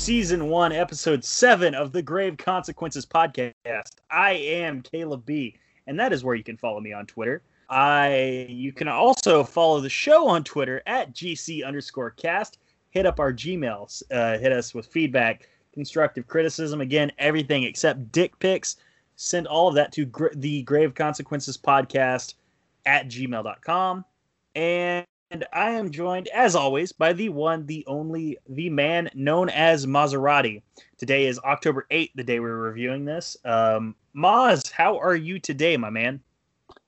season one, episode seven of the Grave Consequences podcast. I am Caleb B, and that is where you can follow me on Twitter. I you can also follow the show on Twitter at GC underscore cast. Hit up our Gmails, uh, hit us with feedback, constructive criticism. Again, everything except dick pics. Send all of that to gr- the Grave Consequences podcast at gmail.com. And and I am joined, as always, by the one, the only, the man known as Maserati. Today is October 8th, the day we're reviewing this. Um, Maz, how are you today, my man?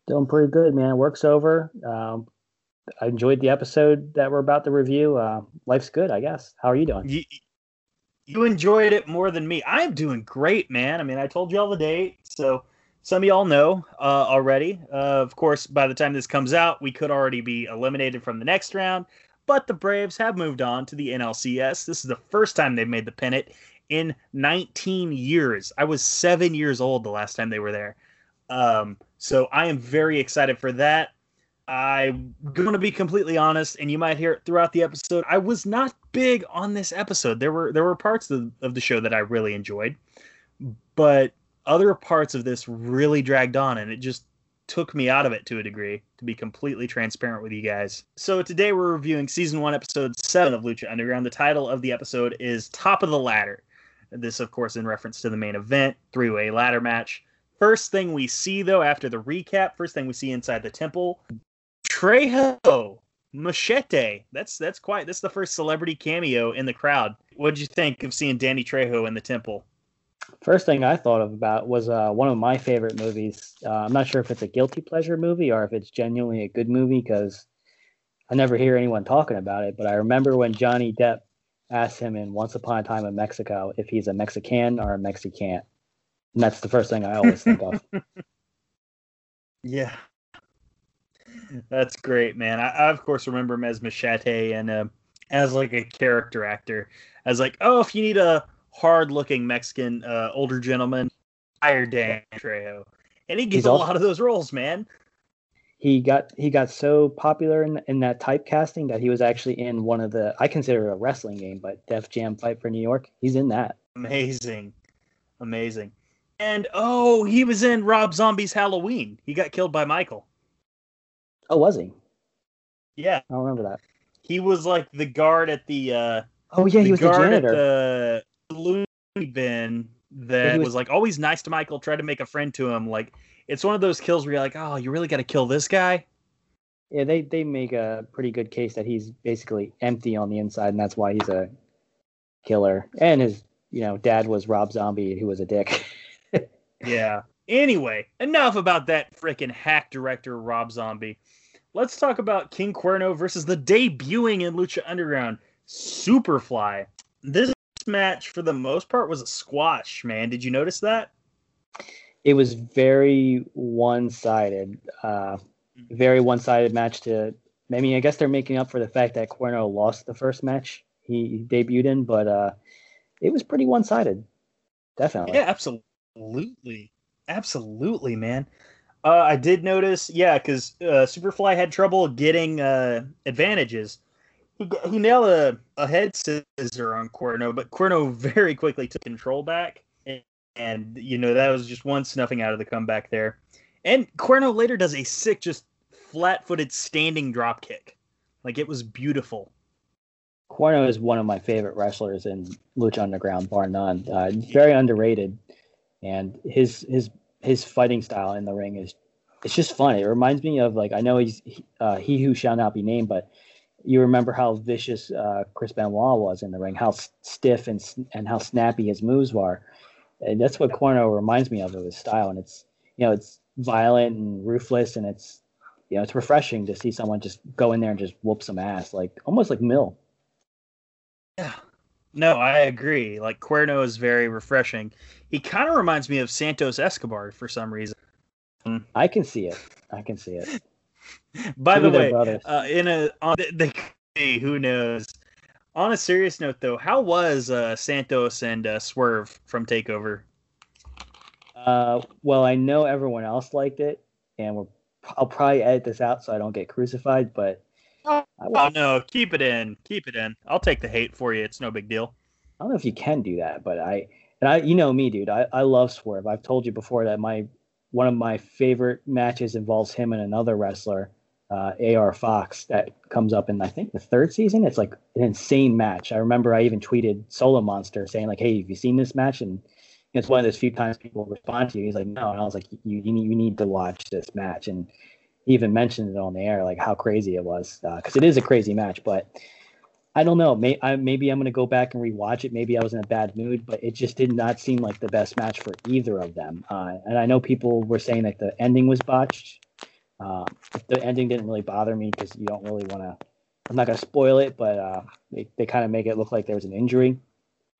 Doing pretty good, man. Work's over. Um, I enjoyed the episode that we're about to review. Uh, life's good, I guess. How are you doing? You, you enjoyed it more than me. I'm doing great, man. I mean, I told you all the date, so some of y'all know uh, already. Uh, of course, by the time this comes out, we could already be eliminated from the next round. But the Braves have moved on to the NLCS. This is the first time they've made the pennant in 19 years. I was seven years old the last time they were there. Um, so I am very excited for that. I'm going to be completely honest, and you might hear it throughout the episode. I was not big on this episode. There were there were parts of, of the show that I really enjoyed, but other parts of this really dragged on and it just took me out of it to a degree to be completely transparent with you guys. So today we're reviewing season 1 episode 7 of Lucha Underground. The title of the episode is Top of the Ladder. This of course in reference to the main event, three-way ladder match. First thing we see though after the recap, first thing we see inside the temple, Trejo Machete. That's that's quite that's the first celebrity cameo in the crowd. What'd you think of seeing Danny Trejo in the temple? First thing I thought of about was uh, one of my favorite movies. Uh, I'm not sure if it's a guilty pleasure movie or if it's genuinely a good movie because I never hear anyone talking about it. But I remember when Johnny Depp asked him in Once Upon a Time in Mexico if he's a Mexican or a Mexican. And that's the first thing I always think of. Yeah. That's great, man. I, I, of course remember him as Machete and uh, as like a character actor. As like, oh, if you need a hard-looking Mexican uh, older gentleman, hire Dan Trejo, and he gets a lot of those roles, man. He got he got so popular in in that typecasting that he was actually in one of the I consider it a wrestling game, but Def Jam Fight for New York. He's in that. Amazing, amazing. And oh, he was in Rob Zombie's Halloween. He got killed by Michael. Oh, was he? Yeah, I don't remember that. He was like the guard at the. uh Oh yeah, he was the janitor. At the, loony bin that was, like always nice to Michael, tried to make a friend to him. Like it's one of those kills where you're like, oh, you really got to kill this guy. Yeah, they they make a pretty good case that he's basically empty on the inside, and that's why he's a killer. And his you know dad was Rob Zombie, who was a dick. yeah. Anyway, enough about that freaking hack director Rob Zombie. Let's talk about King Cuerno versus the debuting in Lucha Underground Superfly. This match for the most part was a squash, man. Did you notice that? It was very one-sided. Uh, mm-hmm. very one-sided match to I mean, I guess they're making up for the fact that Cuerno lost the first match he debuted in, but uh, it was pretty one-sided. Definitely. Yeah, absolutely. Absolutely, man. Uh, I did notice, yeah, because uh, Superfly had trouble getting uh, advantages he, he nailed a, a head scissor on Cuerno, but Cuerno very quickly took control back. And, and, you know, that was just one snuffing out of the comeback there. And Cuerno later does a sick, just flat footed standing drop kick. Like it was beautiful. Cuerno is one of my favorite wrestlers in Lucha Underground, bar none. Uh, very underrated, and his his his fighting style in the ring is it's just fun. It reminds me of like I know he's uh, he who shall not be named, but you remember how vicious uh, Chris Benoit was in the ring, how stiff and and how snappy his moves were. And that's what Cuerno reminds me of of his style, and it's you know it's violent and ruthless, and it's you know it's refreshing to see someone just go in there and just whoop some ass, like almost like Mil. Yeah, no, I agree. Like Cuerno is very refreshing. He kind of reminds me of Santos Escobar for some reason. I can see it. I can see it. By the way, uh, in a on the, the who knows. On a serious note, though, how was uh, Santos and uh, Swerve from Takeover? Uh, well, I know everyone else liked it, and we're, I'll probably edit this out so I don't get crucified. But oh, oh no, keep it in, keep it in. I'll take the hate for you. It's no big deal. I don't know if you can do that, but I and I you know me, dude. I, I love Swerve. I've told you before that my one of my favorite matches involves him and another wrestler, uh, AR Fox, that comes up in I think the third season. It's like an insane match. I remember I even tweeted Solomonster saying like, "Hey, have you seen this match?" And it's one of those few times people respond to you. He's like, "No," and I was like, "You you need, you need to watch this match." And he even mentioned it on the air, like how crazy it was, because uh, it is a crazy match, but I don't know. May, I, maybe I'm going to go back and rewatch it. Maybe I was in a bad mood, but it just did not seem like the best match for either of them. Uh, and I know people were saying that the ending was botched. Uh, the ending didn't really bother me because you don't really want to. I'm not going to spoil it, but uh, they, they kind of make it look like there was an injury.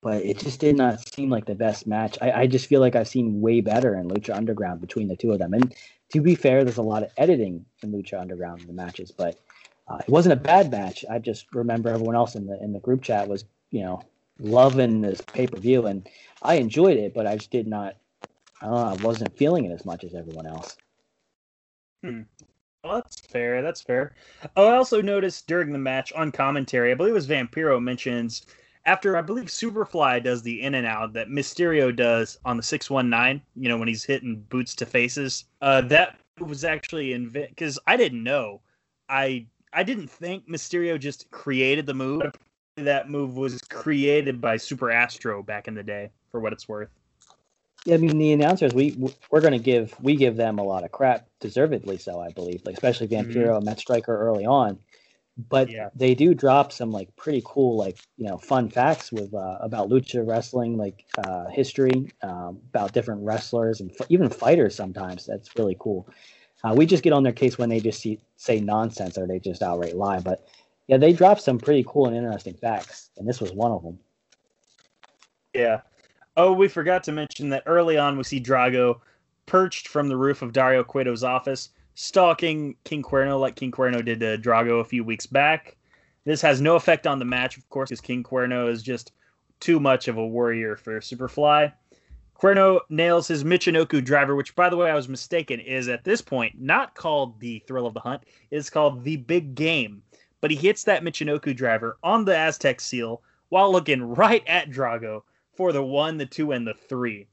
But it just did not seem like the best match. I, I just feel like I've seen way better in Lucha Underground between the two of them. And to be fair, there's a lot of editing in Lucha Underground in the matches, but uh, it wasn't a bad match. I just remember everyone else in the in the group chat was, you know, loving this pay per view, and I enjoyed it, but I just did not. I. I wasn't feeling it as much as everyone else. Hmm. Well, that's fair. That's fair. Oh, I also noticed during the match on commentary, I believe it was Vampiro mentions after I believe Superfly does the in and out that Mysterio does on the six one nine. You know when he's hitting boots to faces. Uh, that was actually in because I didn't know. I I didn't think Mysterio just created the move. That move was created by Super Astro back in the day, for what it's worth. Yeah, I mean the announcers we we're going to give we give them a lot of crap, deservedly so, I believe. Like especially Vampiro mm-hmm. and Matt Striker early on, but yeah. they do drop some like pretty cool like you know fun facts with uh, about lucha wrestling like uh, history um, about different wrestlers and f- even fighters sometimes. That's really cool. Uh, we just get on their case when they just see, say nonsense or they just outright lie. But yeah, they dropped some pretty cool and interesting facts, and this was one of them. Yeah. Oh, we forgot to mention that early on we see Drago perched from the roof of Dario Cueto's office, stalking King Cuerno like King Cuerno did to Drago a few weeks back. This has no effect on the match, of course, because King Cuerno is just too much of a warrior for Superfly. Cuerno nails his Michinoku driver, which, by the way, I was mistaken, is at this point not called the Thrill of the Hunt. It's called the Big Game. But he hits that Michinoku driver on the Aztec seal while looking right at Drago for the one, the two, and the three.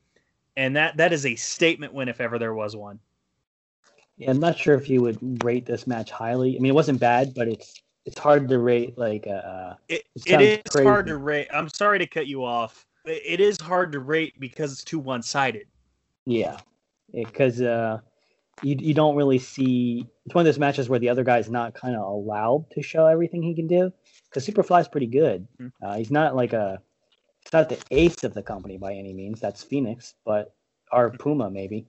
And that that is a statement win if ever there was one. Yeah, I'm not sure if you would rate this match highly. I mean, it wasn't bad, but it's it's hard to rate like uh it, it is crazy. hard to rate. I'm sorry to cut you off it is hard to rate because it's too one sided. Yeah, because uh, you you don't really see. It's one of those matches where the other guy's not kind of allowed to show everything he can do. Because Superfly's pretty good. Mm-hmm. Uh, he's not like a. He's not the ace of the company by any means. That's Phoenix, but or mm-hmm. Puma maybe.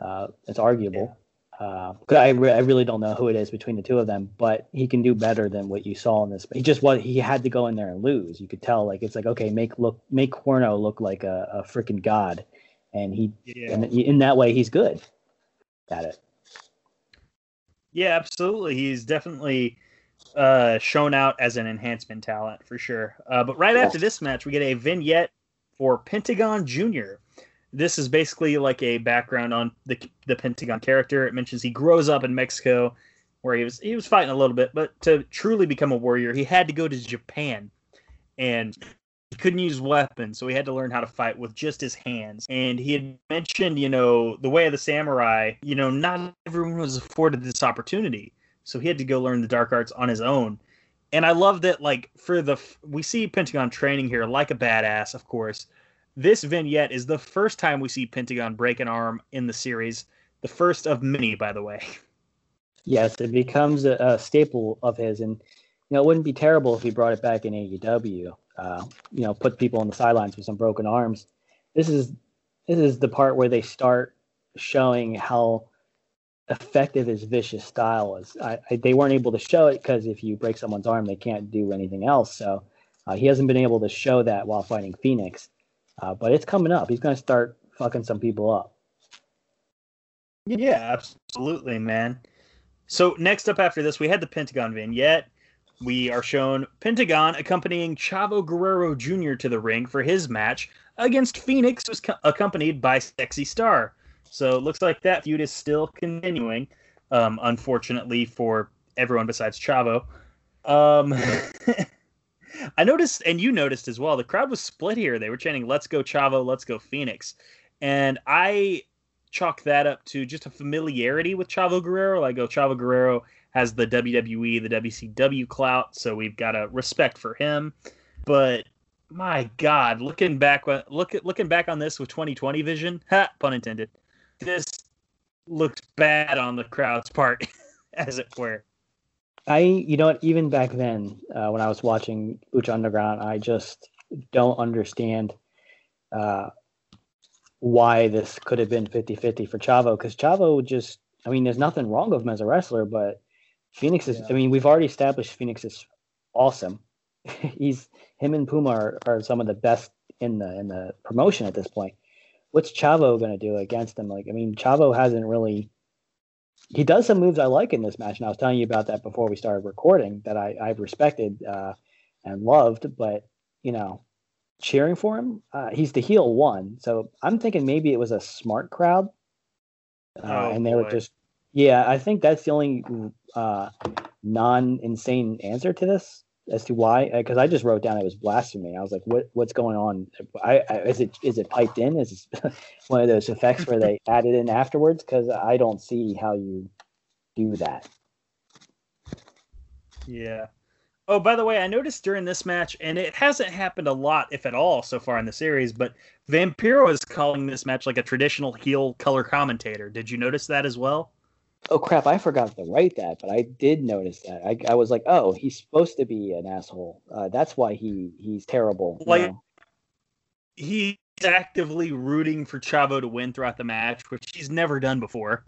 Uh, it's arguable. Uh, I, re- I really don't know who it is between the two of them, but he can do better than what you saw in this. He just was he had to go in there and lose. You could tell like it's like okay, make look make Cuerno look like a, a freaking god, and he yeah. and in that way he's good at it. Yeah, absolutely. He's definitely uh, shown out as an enhancement talent for sure. Uh, but right yeah. after this match, we get a vignette for Pentagon Junior this is basically like a background on the the Pentagon character. It mentions he grows up in Mexico, where he was he was fighting a little bit, but to truly become a warrior, he had to go to Japan, and he couldn't use weapons, so he had to learn how to fight with just his hands. And he had mentioned, you know, the way of the samurai. You know, not everyone was afforded this opportunity, so he had to go learn the dark arts on his own. And I love that, like for the we see Pentagon training here like a badass, of course this vignette is the first time we see Pentagon break an arm in the series. The first of many, by the way. Yes, it becomes a, a staple of his, and you know it wouldn't be terrible if he brought it back in AEW. Uh, you know, put people on the sidelines with some broken arms. This is this is the part where they start showing how effective his vicious style was. I, I, they weren't able to show it because if you break someone's arm, they can't do anything else. So uh, he hasn't been able to show that while fighting Phoenix. Uh, but it's coming up. He's going to start fucking some people up. Yeah, absolutely, man. So next up after this, we had the Pentagon vignette. We are shown Pentagon accompanying Chavo Guerrero Jr. to the ring for his match against Phoenix, who's co- accompanied by Sexy Star. So it looks like that feud is still continuing, um, unfortunately for everyone besides Chavo. Um, I noticed, and you noticed as well, the crowd was split here. They were chanting, Let's go, Chavo, let's go, Phoenix. And I chalk that up to just a familiarity with Chavo Guerrero. Like, oh, Chavo Guerrero has the WWE, the WCW clout, so we've got a respect for him. But my God, looking back, look at looking back on this with 2020 vision, ha, pun intended. This looked bad on the crowd's part, as it were. I, you know what, even back then, uh, when I was watching Lucha Underground, I just don't understand uh, why this could have been 50 50 for Chavo because Chavo just, I mean, there's nothing wrong with him as a wrestler, but Phoenix is, yeah. I mean, we've already established Phoenix is awesome. He's, him and Puma are, are some of the best in the in the promotion at this point. What's Chavo going to do against him? Like, I mean, Chavo hasn't really he does some moves I like in this match, and I was telling you about that before we started recording that I I've respected uh, and loved, but you know, cheering for him, uh, he's the heel one, so I'm thinking maybe it was a smart crowd, uh, oh, and they boy. were just yeah. I think that's the only uh, non insane answer to this as to why because uh, I just wrote down it was blasphemy. I was like, what what's going on? I, I is it is it piped in? Is one of those effects where they added in afterwards? Because I don't see how you do that. Yeah. Oh, by the way, I noticed during this match, and it hasn't happened a lot, if at all, so far in the series, but Vampiro is calling this match like a traditional heel color commentator. Did you notice that as well? Oh crap! I forgot to write that, but I did notice that. I, I was like, oh, he's supposed to be an asshole. Uh, that's why he he's terrible. Like know? he's actively rooting for Chavo to win throughout the match, which he's never done before.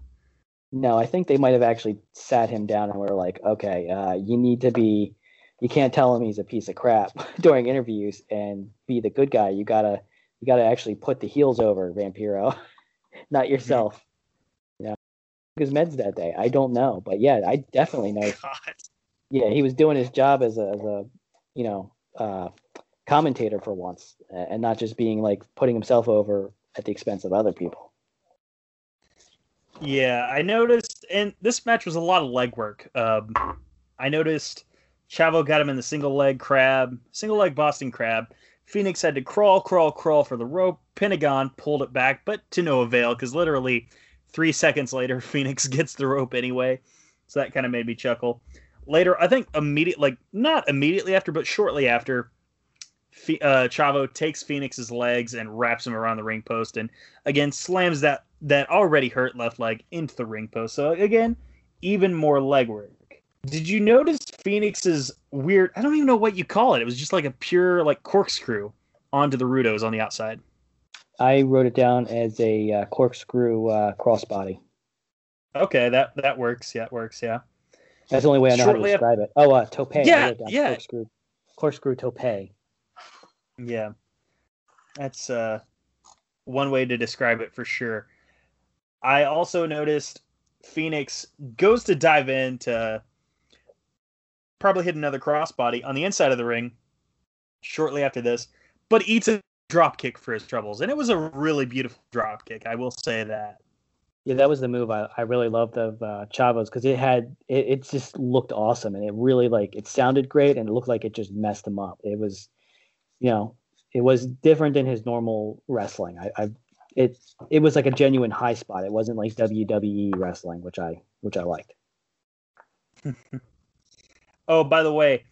No, I think they might have actually sat him down and were like, okay, uh, you need to be. You can't tell him he's a piece of crap during interviews and be the good guy. You gotta you gotta actually put the heels over Vampiro, not yourself his meds that day. I don't know, but yeah, I definitely know. God. Yeah, he was doing his job as a, as a you know, uh, commentator for once, and not just being like putting himself over at the expense of other people. Yeah, I noticed, and this match was a lot of leg work. Um, I noticed Chavo got him in the single leg crab, single leg Boston crab. Phoenix had to crawl, crawl, crawl for the rope. Pentagon pulled it back, but to no avail because literally Three seconds later, Phoenix gets the rope anyway. So that kind of made me chuckle. Later, I think immediate, like not immediately after, but shortly after, uh, Chavo takes Phoenix's legs and wraps him around the ring post, and again slams that that already hurt left leg into the ring post. So again, even more leg work. Did you notice Phoenix's weird? I don't even know what you call it. It was just like a pure like corkscrew onto the Rudos on the outside. I wrote it down as a uh, corkscrew uh, crossbody. Okay, that that works. Yeah, it works. Yeah. That's the only way I know Shortly how to describe up... it. Oh, uh, tope. Yeah, yeah. Corkscrew, corkscrew tope. Yeah, that's uh, one way to describe it for sure. I also noticed Phoenix goes to dive in to probably hit another crossbody on the inside of the ring shortly after this, but eats a drop kick for his troubles, and it was a really beautiful drop kick. I will say that. Yeah, that was the move I, I really loved of uh, Chavo's because it had it, it just looked awesome and it really like it sounded great and it looked like it just messed him up. It was, you know, it was different than his normal wrestling. I, I it it was like a genuine high spot. It wasn't like WWE wrestling, which I which I liked. oh, by the way,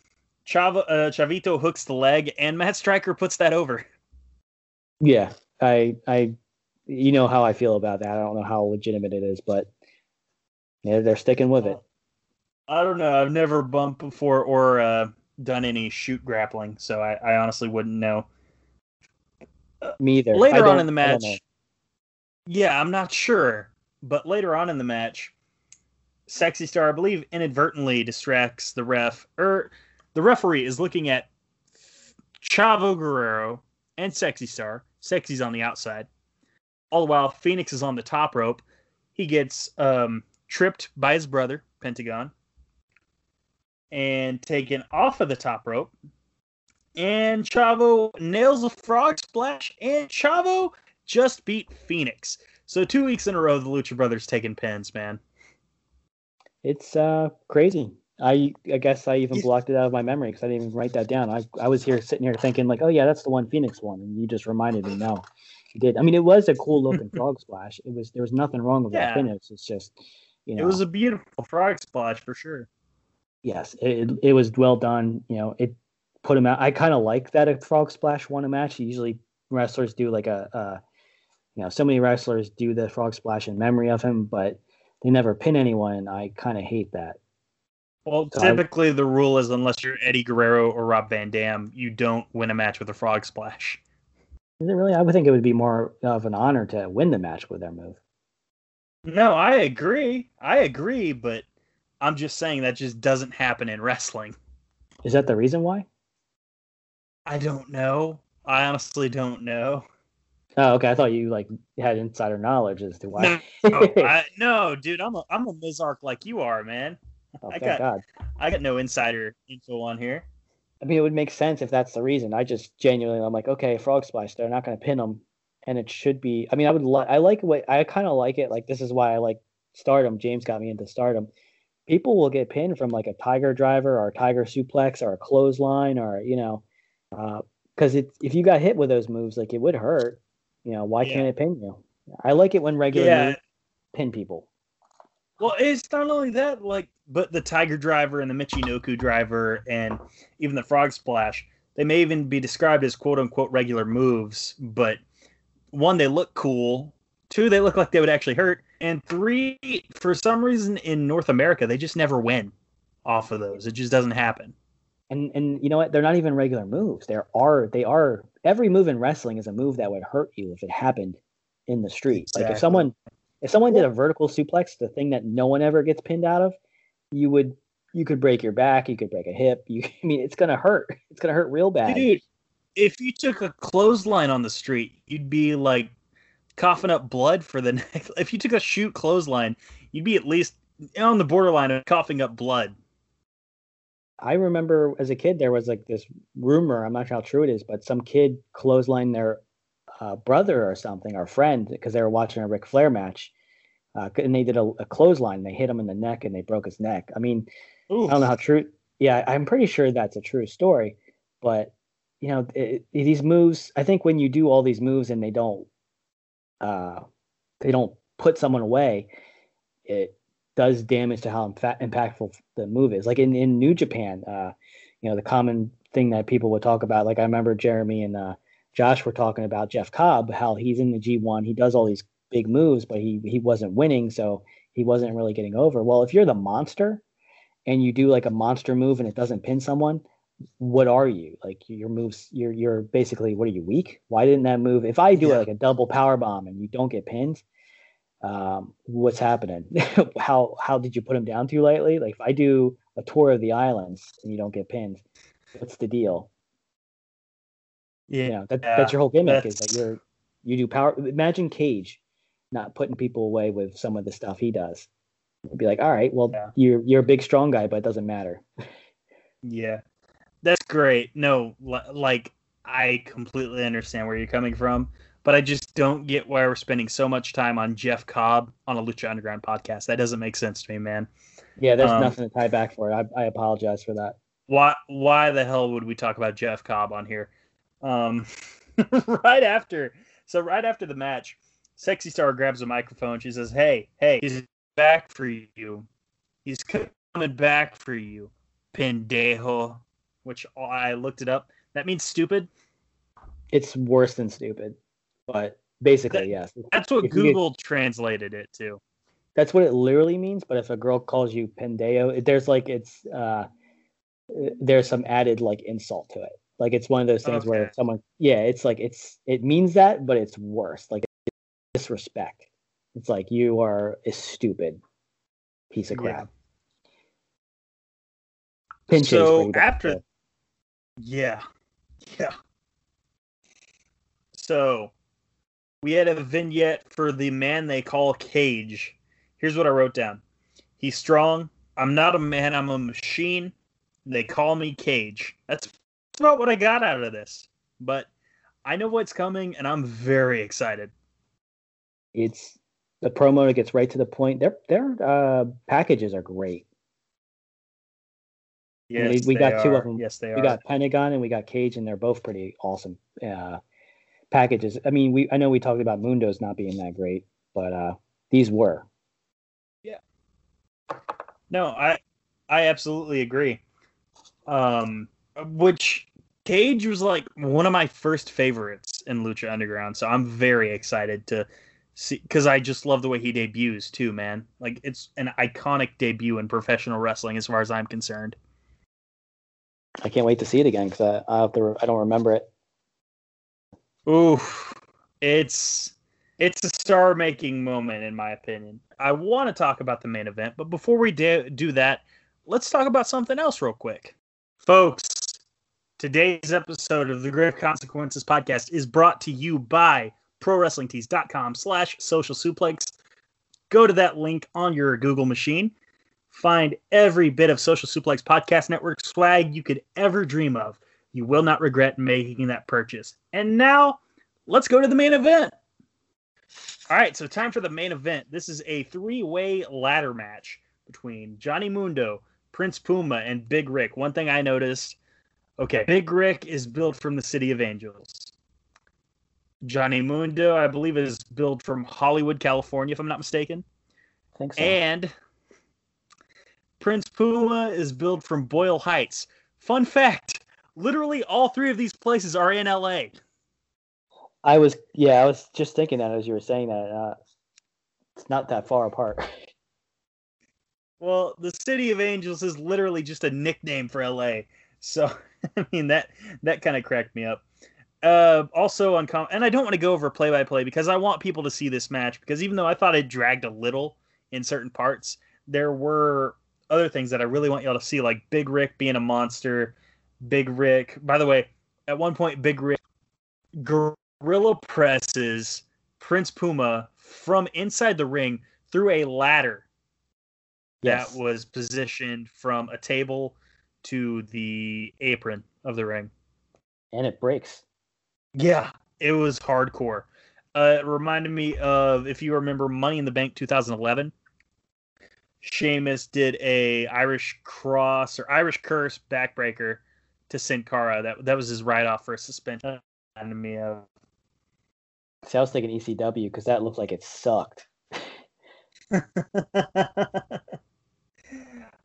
Chavo uh, Chavito hooks the leg and Matt Striker puts that over. Yeah, I, I, you know how I feel about that. I don't know how legitimate it is, but yeah, they're sticking with it. I don't know. I've never bumped before or uh, done any shoot grappling, so I, I honestly wouldn't know. Me either. Later on in the match, yeah, I'm not sure, but later on in the match, Sexy Star, I believe, inadvertently distracts the ref, or the referee is looking at Chavo Guerrero and Sexy Star. Sexy's on the outside. All the while, Phoenix is on the top rope. He gets um, tripped by his brother, Pentagon, and taken off of the top rope. And Chavo nails a frog splash, and Chavo just beat Phoenix. So two weeks in a row, the Lucha Brothers taking pins, man. It's uh, crazy. I I guess I even blocked it out of my memory because I didn't even write that down. I I was here sitting here thinking like, oh yeah, that's the one Phoenix one, and you just reminded me. No, you did. I mean, it was a cool looking frog splash. It was there was nothing wrong with Yeah. that finish. It's just you know, It was a beautiful frog splash for sure. yes, it it was well done. You know, it put him out. I kind of like that a frog splash won a match. Usually wrestlers do like a, a you know, so many wrestlers do the frog splash in memory of him, but they never pin anyone, I kind of hate that. Well, typically the rule is unless you're Eddie Guerrero or Rob Van Dam, you don't win a match with a frog splash. Is it really? I would think it would be more of an honor to win the match with their move. No, I agree. I agree, but I'm just saying that just doesn't happen in wrestling. Is that the reason why? I don't know. I honestly don't know. Oh, okay. I thought you like had insider knowledge as to why. No, I, no, dude, I'm a I'm a Mizark like you are, man. Oh, I got- God. I got no insider info on here. I mean, it would make sense if that's the reason. I just genuinely, I'm like, okay, frog splash. They're not going to pin them, and it should be. I mean, I would. Li- I like what I kind of like it. Like this is why I like Stardom. James got me into Stardom. People will get pinned from like a tiger driver or a tiger suplex or a clothesline or you know, uh, because it if you got hit with those moves, like it would hurt. You know, why Yeah. can't it pin you? I like it when regular Yeah. pin people. Well, it's not only that, like, but the Tiger Driver and the Michinoku Driver and even the Frog Splash, they may even be described as quote unquote regular moves, but one, they look cool. Two, they look like they would actually hurt. And three, for some reason in North America, they just never win off of those. It just doesn't happen. and and you know what they're not even regular moves there are they are every move in wrestling is a move that would hurt you if it happened in the street like if someone if someone did a vertical suplex the thing that no one ever gets pinned out of you would you could break your back you could break a hip you i mean it's gonna hurt it's gonna hurt real bad Dude, if you took a clothesline on the street, you'd be like coughing up blood for the next. If you took a shoot clothesline, you'd be at least on the borderline of coughing up blood. i remember as a kid there was like this rumor i'm not sure how true it is but some kid clotheslined their uh, brother or something or friend because they were watching a Ric Flair match uh, and they did a, a clothesline they hit him in the neck and they broke his neck i mean Ooh. I don't know how true. Yeah, I'm pretty sure that's a true story. But you know, it, it- these moves. I think when you do all these moves and they don't, uh, they don't put someone away, it does damage to how infa- impactful the move is. Like in in New Japan, uh, you know, the common thing that people would talk about. Like I remember Jeremy and uh, Josh were talking about Jeff Cobb, how he's in the G1, he does all these big moves, but he he wasn't winning, so he wasn't really getting over. Well, if you're the monster and you do like a monster move and it doesn't pin someone, what are you? Like your moves, you're you're basically what are you weak? Why didn't that move? If I do Yeah. like a double power bomb and you don't get pinned, um, what's happening? how how did you put him down too lightly? Like if I do a tour of the islands and you don't get pinned, what's the deal? Yeah. You know, that, Yeah, that's your whole gimmick is that you're you do power. Imagine Cage not putting people away with some of the stuff he does. It'd be like, all right, well, Yeah. you're you're a big strong guy, but it doesn't matter. Yeah. That's great. No, like I completely understand where you're coming from, but I just don't get why we're spending so much time on Jeff Cobb on a Lucha Underground podcast. That doesn't make sense to me, man. Yeah, there's Um, nothing to tie back for it. I, I apologize for that. Why why the hell would we talk about Jeff Cobb on here? Um right after so right after the match, Sexy Star grabs a microphone. She says, "Hey, hey, he's back for you. He's coming back for you, pendejo." Which I looked it up. That means stupid. It's worse than stupid, but basically, That- yes. That's what If Google translated it to. That's what it literally means. But if a girl calls you pendejo, there's like it's uh, there's some added like insult to it. Like it's one of those things where someone, yeah, it's like it's it means that, but it's worse. Like disrespect. It's like you are a stupid piece of Yeah. crap. Pinches So where you don't after-. Yeah. Yeah. So we had a vignette for the man they call Cage. Here's what I wrote down. He's strong. I'm not a man, I'm a machine. They call me Cage. That's about what I got out of this. But I know what's coming and I'm very excited. it's the promo that gets right to the point. Their their uh, packages are great. Yes, we, we got two of them. Yes, they we are. got Pentagon and we got Cage, and they're both pretty awesome uh, packages. I mean, we I know we talked about Mundo's not being that great, but uh, these were. Yeah. No, I I absolutely agree. Um, which Cage was like one of my first favorites in Lucha Underground, so I'm very excited to see because I just love the way he debuts too, man. Like it's an iconic debut in professional wrestling as far as I'm concerned. I can't wait to see it again because I I, have to, I don't remember it. Ooh, it's it's a star-making moment in my opinion. I want to talk about the main event, but before we do, do that, let's talk about something else real quick, folks. Today's episode of the Grave Consequences podcast is brought to you by ProWrestlingTees.com slash social suplex. Go to that link on your Google machine. Find every bit of Social Suplex Podcast Network swag you could ever dream of. You will not regret making that purchase. And now, let's go to the main event. All right, so time for the main event. This is a three way ladder match between Johnny Mundo, Prince Puma, and Big Rick. One thing I noticed okay, Big Rick is built from the City of Angels. Johnny Mundo, I believe, is built from Hollywood, California, if I'm not mistaken. I think so. And Prince Puma is built from Boyle Heights. Fun fact literally all three of these places are in LA. I was yeah, I was just thinking that as you were saying that. Uh, it's not that far apart. Well, the City of Angels is literally just a nickname for LA. So, I mean that that kind of cracked me up. Uh, also on com- and I don't want to go over play by play because I want people to see this match because even though I thought it dragged a little in certain parts, there were other things that I really want y'all to see, like Big Rick being a monster. Big Rick. By the way, at one point, Big Rick gorilla presses Prince Puma from inside the ring through a ladder Yes. that was positioned from a table to the apron of the ring. and it breaks. Yeah, it was hardcore. Uh, it reminded me of if you remember Money in the Bank 2011. Sheamus did a Irish cross or Irish curse backbreaker to Sin Cara. That that was his write off for a suspension. Reminded me of See, I was thinking ECW because that looked like it sucked.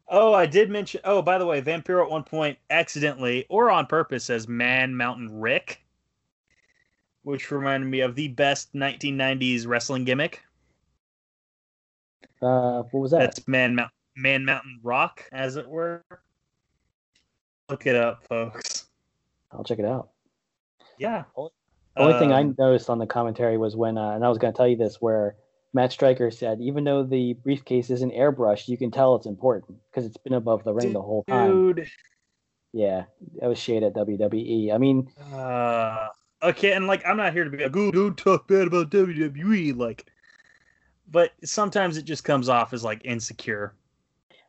oh, I did mention. Oh, by the way, Vampiro at one point accidentally or on purpose says Man Mountain Rick, which reminded me of the best 1990s wrestling gimmick. Uh, what was that? That's Man Mount Man Mountain Rock, as it were. Look it up, folks. I'll check it out. Yeah. The only thing I Um, noticed on the commentary was when, uh, and I was going to tell you this, where Matt Striker said, even though the briefcase isn't airbrushed, you can tell it's important because it's been above the ring the whole time. dude. Yeah, that was shade at WWE. I mean, Uh, okay, and like I'm not here to be a "Go- don't talk bad about WWE, like, but sometimes it just comes off as like insecure.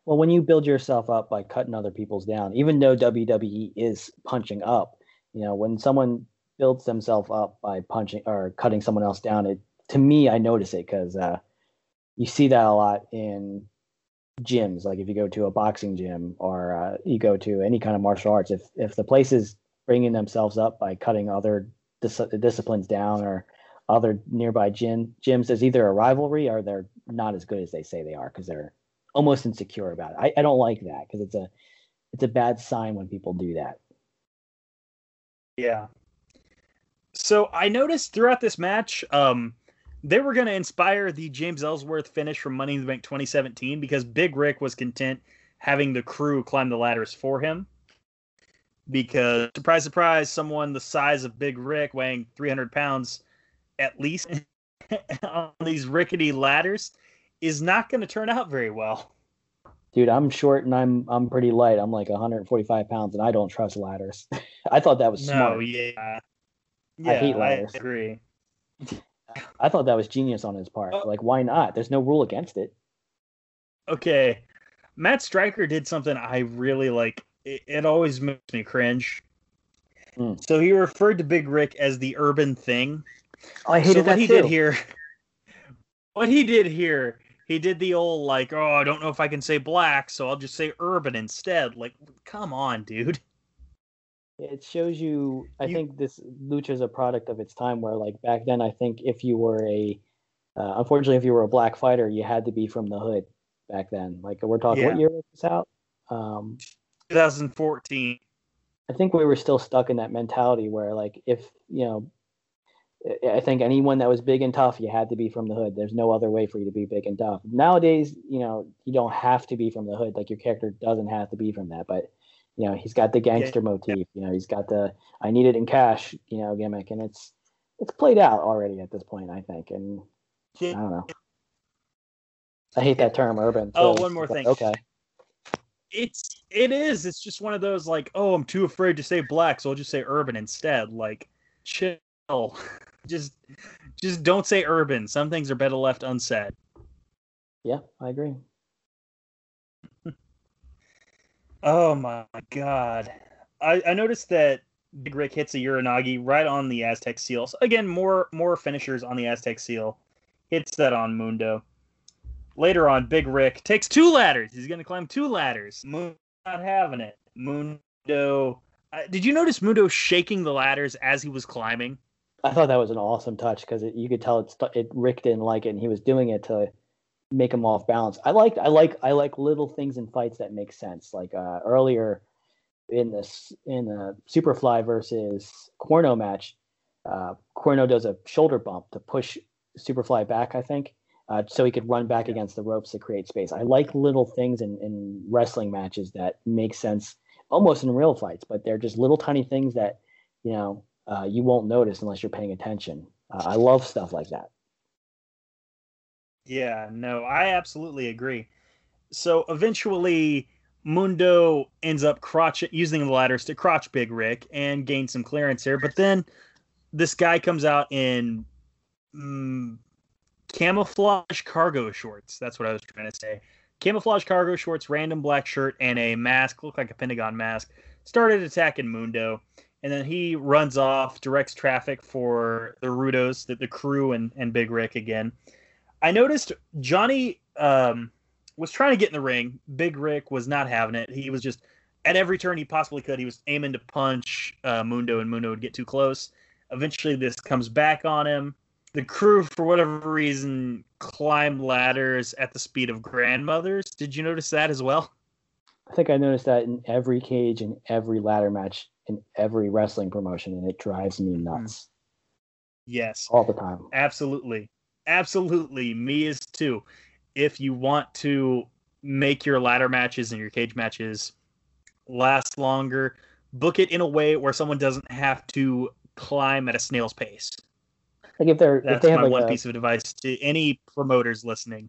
well, when you build yourself up by cutting other people's down, even though WWE is punching up, you know, when someone builds themselves up by punching or cutting someone else down, it to me, I notice it because uh, you see that a lot in gyms. Like if you go to a boxing gym or uh, you go to any kind of martial arts, if if the place is bringing themselves up by cutting other dis- disciplines down or other nearby gym gyms, there's either a rivalry or they're not as good as they say they are because they're almost insecure about it. I, I don't like that because it's a it's a bad sign when people do that. Yeah. So I noticed throughout this match, um, they were going to inspire the James Ellsworth finish from Money in the Bank 2017 because Big Rick was content having the crew climb the ladders for him. Because surprise, surprise, someone the size of Big Rick, weighing 300 pounds at least on these rickety ladders, is not going to turn out very well. Dude, I'm short and I'm I'm pretty light. I'm like 145 pounds and I don't trust ladders. I thought that was No, smart. yeah. I hate ladders. I agree. I thought that was genius on his part. Oh. Like, why not? There's no rule against it. okay matt Striker did something i really like it, it always makes me cringe Hmm. so he referred to big rick as the urban thing Oh, I so hated what that he too. did here what he did here he did the old like, oh, I don't know if I can say black, so I'll just say urban instead. Like, come on, dude. It shows you. I You- think this lucha is a product of its time. Where like back then, I think if you were a, uh, unfortunately, if you were a black fighter, you had to be from the hood. Back then, like we're talking, what year was this out? Um, 2014. I think we were still stuck in that mentality where like if you know I think anyone that was big and tough, you had to be from the hood. There's no other way for you to be big and tough. Nowadays, you know, you don't have to be from the hood. Like your character doesn't have to be from that, but you know, he's got the gangster motif. You know, he's got the I need it in cash, you know, gimmick, and it's it's played out already at this point, I think. And I don't know. I hate that term, urban. Oh, one more thing. Okay. It's it is. It's just one of those like, oh, I'm too afraid to say black, so I'll just say urban instead. Like, chill. just just don't say urban. Some things are better left unsaid. Yeah, I agree. Oh my god. I, I noticed that Big Rick hits a Uranage right on the Aztec seal. So again, more more finishers on the Aztec seal. Hits that on Mundo. Later on, Big Rick takes two ladders. He's gonna climb two ladders. Mundo not having it. Mundo uh, did you notice Mundo shaking the ladders as he was climbing? I thought that was an awesome touch because you could tell it, it Rick didn't like it, and he was doing it to make him off balance. I like I like I like little things in fights that make sense. Like uh, earlier in this in the Superfly versus Cuerno match, uh, Cuerno does a shoulder bump to push Superfly back. I think. Uh, so he could run back against the ropes to create space. I like little things in, in wrestling matches that make sense almost in real fights, but they're just little tiny things that, you know, uh, you won't notice unless you're paying attention. Uh, I love stuff like that. Yeah, no, I absolutely agree. So eventually, Mundo ends up crotch using the ladders to crotch Big Rick and gain some clearance here. But then this guy comes out in mm, camouflage cargo shorts. That's what I was trying to say. Camouflage cargo shorts, random black shirt, and a mask, look like a Pentagon mask. Started attacking Mundo, and then he runs off, directs traffic for the Rudos, the, the crew, and, and Big Rick again. I noticed Johnny um, was trying to get in the ring. Big Rick was not having it. He was just at every turn he possibly could. He was aiming to punch uh, Mundo, and Mundo would get too close. Eventually, this comes back on him. The crew, for whatever reason, climb ladders at the speed of grandmothers. Did you notice that as well? I think I noticed that in every cage, in every ladder match, in every wrestling promotion, and it drives me nuts Yes. all the time. Absolutely. Absolutely. Me is too. If you want to make your ladder matches and your cage matches last longer, book it in a way where someone doesn't have to climb at a snail's pace. Like if they're if That's they my have one a, piece of advice to any promoters listening.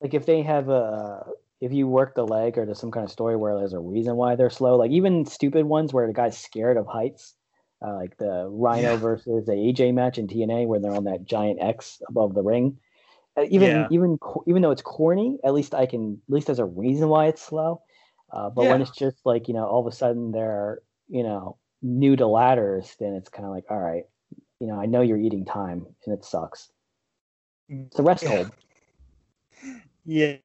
like if they have a if you work the leg or there's some kind of story where there's a reason why they're slow, like even stupid ones where the guy's scared of heights, uh, like the Rhino Yeah. versus the AJ match in TNA where they're on that giant X above the ring. Uh, even Yeah. even even though it's corny, at least I can at least there's a reason why it's slow. Uh, but when it's just like you know all of a sudden they're you know new to ladders, then it's kind of like all right, you know I know you're eating time and it sucks. It's a rest Yeah. hold. Yeah.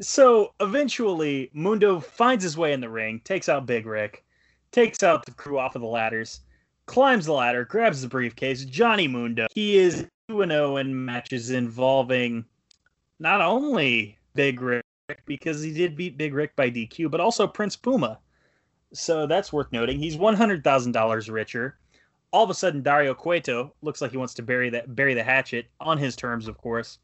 So eventually, Mundo finds his way in the ring, takes out Big Rick, takes out the crew off of the ladders, climbs the ladder, grabs the briefcase. Johnny Mundo. He is 2 0 in matches involving not only Big Ryck, because he did beat Big Ryck by DQ, but also Prince Puma. So that's worth noting. He's $100,000 richer. All of a sudden, Dario Cueto looks like he wants to bury that bury the hatchet on his terms, of course.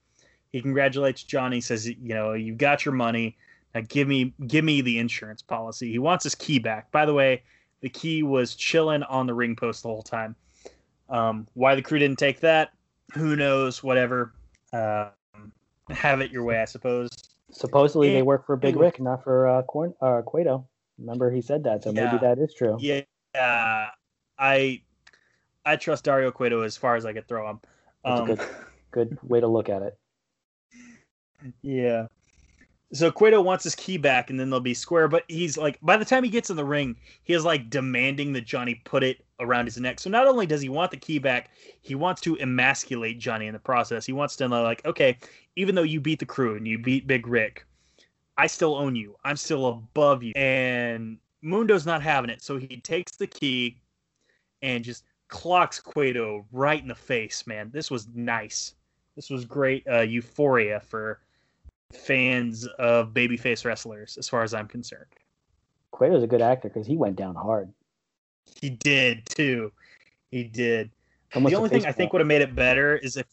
He congratulates Johnny, says, "You know, you got your money. Now give me give me the insurance policy." He wants his key back. By the way, the key was chilling on the ring post the whole time. Um, why the crew didn't take that, who knows? Whatever. Um, have it your way, I suppose. Supposedly they work for Big Ryck, not for uh, Corn uh, Cueto. Remember he said that, so Yeah. maybe that is true. Yeah, I I trust Dario Cueto as far as I could throw him. That's a Um, good- Good way to look at it. Yeah. So Cueto wants his key back, and then they'll be square. But he's like, by the time he gets in the ring, he is like demanding that Johnny put it around his neck. So not only does he want the key back, he wants to emasculate Johnny in the process. He wants to know, like, okay, even though you beat the crew and you beat Big Ryck, I still own you. I'm still above you. And Mundo's not having it. So he takes the key and just clocks Cueto right in the face, man. This was nice. This was great uh, euphoria for fans of babyface wrestlers, as far as I'm concerned. Cueto's a good actor because he went down hard. He did too. He did. Almost the only thing I think would have made it better is if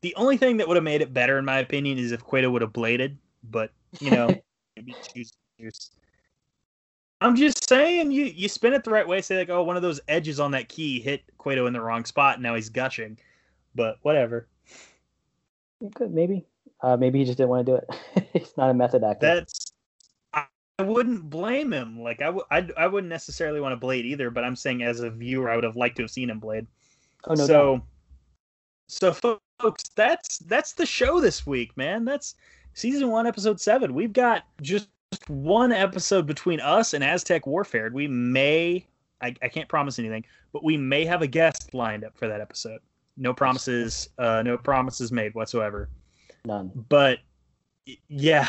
the only thing that would have made it better, in my opinion, is if Cueto would have bladed. But you know, maybe choose. I'm just saying, you you spin it the right way. Say like, oh, one of those edges on that key hit Cueto in the wrong spot. And now he's gushing. But whatever. Could maybe. Uh, maybe he just didn't want to do it. He's not a method actor. That's. I wouldn't blame him. Like I, w- I, I wouldn't necessarily want to blade either. But I'm saying as a viewer, I would have liked to have seen him blade. Oh no. So, doubt. so folks, that's that's the show this week, man. That's season one, episode seven. We've got just one episode between us and Aztec Warfare. We may, I, I can't promise anything, but we may have a guest lined up for that episode. No promises, uh, no promises made whatsoever. None. But yeah.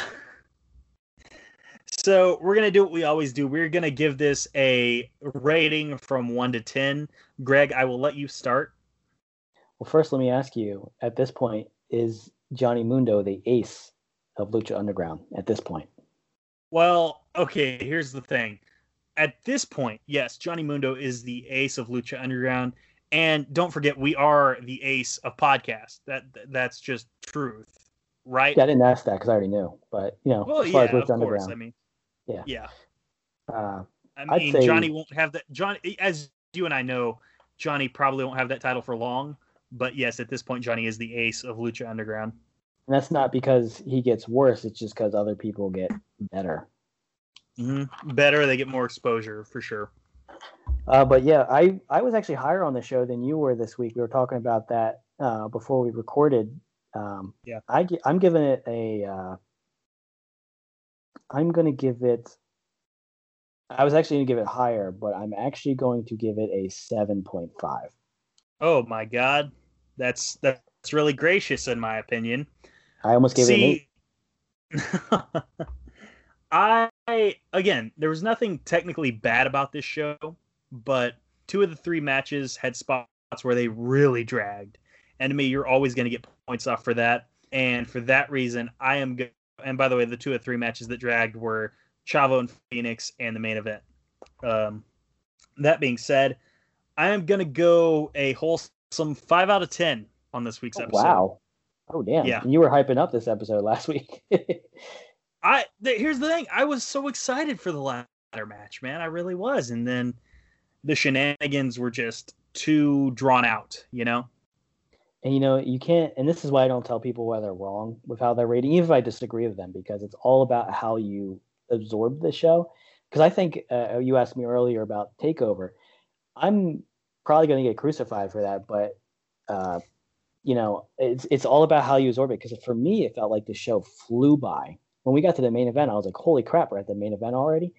So we're gonna do what we always do. We're gonna give this a rating from one to ten. Greg, I will let you start. Well, first, let me ask you: At this point, is Johnny Mundo the ace of Lucha Underground? At this point. Well, okay. Here's the thing. At this point, yes, Johnny Mundo is the ace of Lucha Underground, and don't forget, we are the ace of podcasts. That that's just truth right? Yeah, I didn't ask that because I already knew. But you know, well, as far yeah, as of course. I mean, yeah, yeah. Uh, I mean, say, Johnny won't have that. John, as you and I know, Johnny probably won't have that title for long. But yes, at this point, Johnny is the ace of Lucha Underground. And that's not because he gets worse; it's just because other people get better. Mm-hmm. Better, they get more exposure for sure. Uh, but yeah, I I was actually higher on the show than you were this week. We were talking about that uh, before we recorded, um, yeah, I I'm giving it a. Uh, I'm going to give it. I was actually going to give it higher, but I'm actually going to give it a seven point five. Oh my god, that's that's really gracious in my opinion. I almost gave See, it an eight. I again, there was nothing technically bad about this show, but two of the three matches had spots where they really dragged. And to me, you're always going to get points off for that. And for that reason, I am good. And by the way, the two of three matches that dragged were Chavo and Fenix and the main event. Um, that being said, I am going to go a wholesome five out of 10 on this week's oh, episode. Wow. Oh, damn. Yeah. You were hyping up this episode last week. I th- Here's the thing I was so excited for the ladder match, man. I really was. And then the shenanigans were just too drawn out, you know? And you know, you can't, and this is why I don't tell people why they're wrong with how they're rating, even if I disagree with them, because it's all about how you absorb the show. Because I think uh, you asked me earlier about Takeover. I'm probably going to get crucified for that, but uh, you know, it's it's all about how you absorb it. Because for me, it felt like the show flew by. When we got to the main event, I was like, "Holy crap, we're at the main event already!"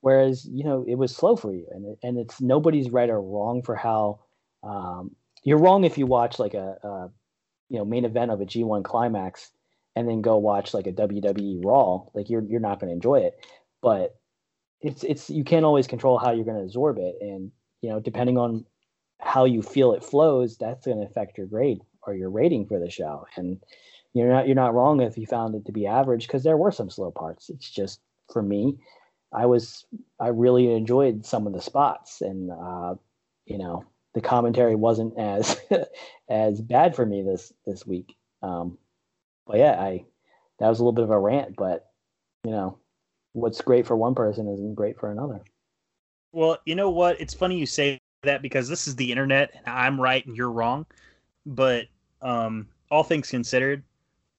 Whereas, you know, it was slow for you, and and it's nobody's right or wrong for how um, you're wrong if you watch like a, a you know main event of a G1 climax and then go watch like a WWE Raw. Like you're you're not going to enjoy it. But it's it's you can't always control how you're going to absorb it, and you know depending on how you feel it flows, that's going to affect your grade or your rating for the show. And you're not you're not wrong if you found it to be average because there were some slow parts. It's just for me, I was I really enjoyed some of the spots, and uh, you know the commentary wasn't as as bad for me this this week. Um, but yeah, I that was a little bit of a rant, but you know, what's great for one person isn't great for another. Well, you know what? It's funny you say that because this is the internet and I'm right and you're wrong. But um, all things considered,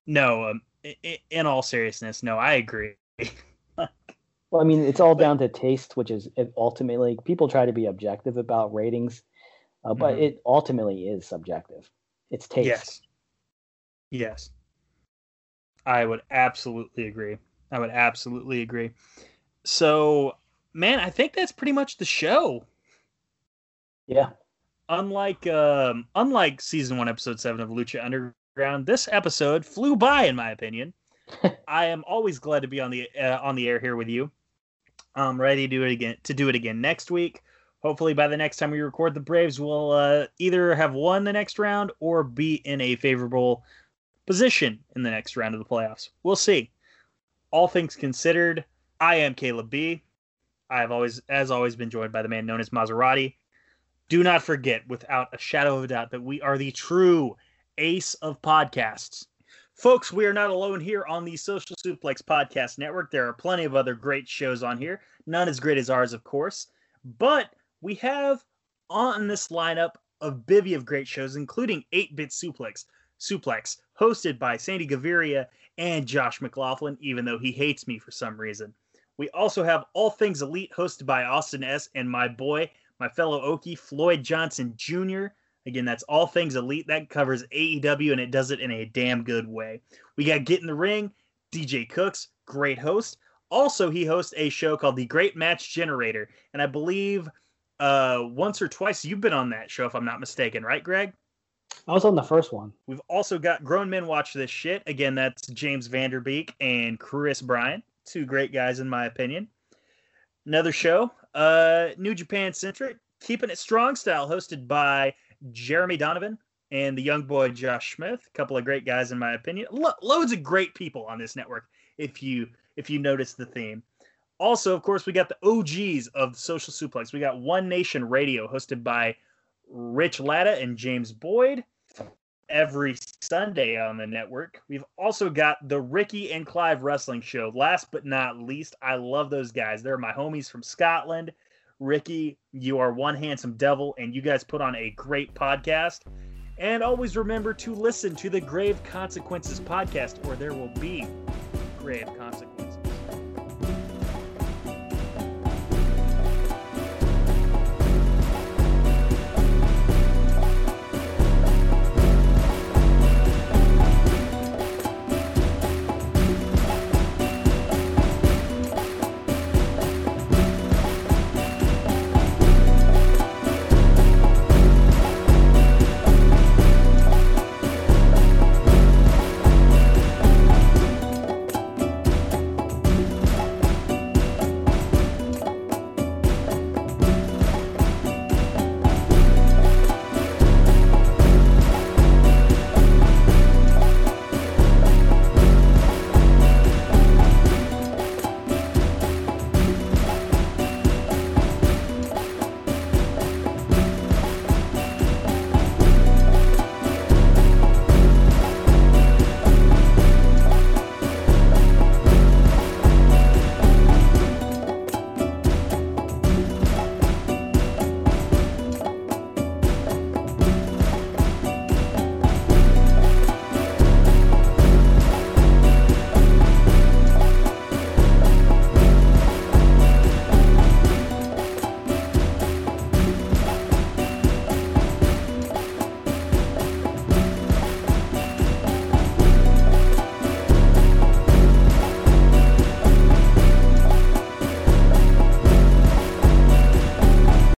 no. Um, in all seriousness, no, I agree. well, I mean, it's all down to taste, which is ultimately people try to be objective about ratings uh, but mm-hmm. it ultimately is subjective. It's taste. Yes. Yes. I would absolutely agree. I would absolutely agree. So, man, I think that's pretty much the show. Yeah. Unlike um, unlike season one, episode seven of Lucha Underground, this episode flew by, in my opinion. I am always glad to be on the uh, on the air here with you. I'm ready to do it again to do it again next week. Hopefully, by the next time we record, the Braves will uh, either have won the next round or be in a favorable position in the next round of the playoffs. We'll see. All things considered, I am Caleb B. I have always, as always, been joined by the man known as Maserati. Do not forget, without a shadow of a doubt, that we are the true ace of podcasts. Folks, we are not alone here on the Social Suplex Podcast Network. There are plenty of other great shows on here, none as great as ours, of course. But we have on this lineup a bivy of great shows, including 8 Bit Suplex, Suplex, hosted by Sandy Gaviria and Josh McLaughlin, even though he hates me for some reason. We also have All Things Elite, hosted by Austin S. and my boy, my fellow Okie, Floyd Johnson Jr. Again, that's All Things Elite. That covers AEW and it does it in a damn good way. We got Get in the Ring, DJ Cooks, great host. Also, he hosts a show called The Great Match Generator. And I believe uh, once or twice you've been on that show, if I'm not mistaken, right, Greg? I was on the first one. We've also got Grown Men Watch This Shit. Again, that's James Vanderbeek and Chris Bryan. Two great guys, in my opinion. Another show, uh, New Japan Centric, Keeping It Strong Style, hosted by Jeremy Donovan and the young boy Josh Smith. A couple of great guys, in my opinion. Lo- loads of great people on this network. If you if you notice the theme. Also, of course, we got the OGs of Social Suplex. We got One Nation Radio, hosted by Rich Latta and James Boyd every Sunday on the network. We've also got the Ricky and Clive Wrestling Show. Last but not least, I love those guys. They're my homies from Scotland. Ricky, you are one handsome devil, and you guys put on a great podcast. And always remember to listen to the Grave Consequences podcast, or there will be grave consequences.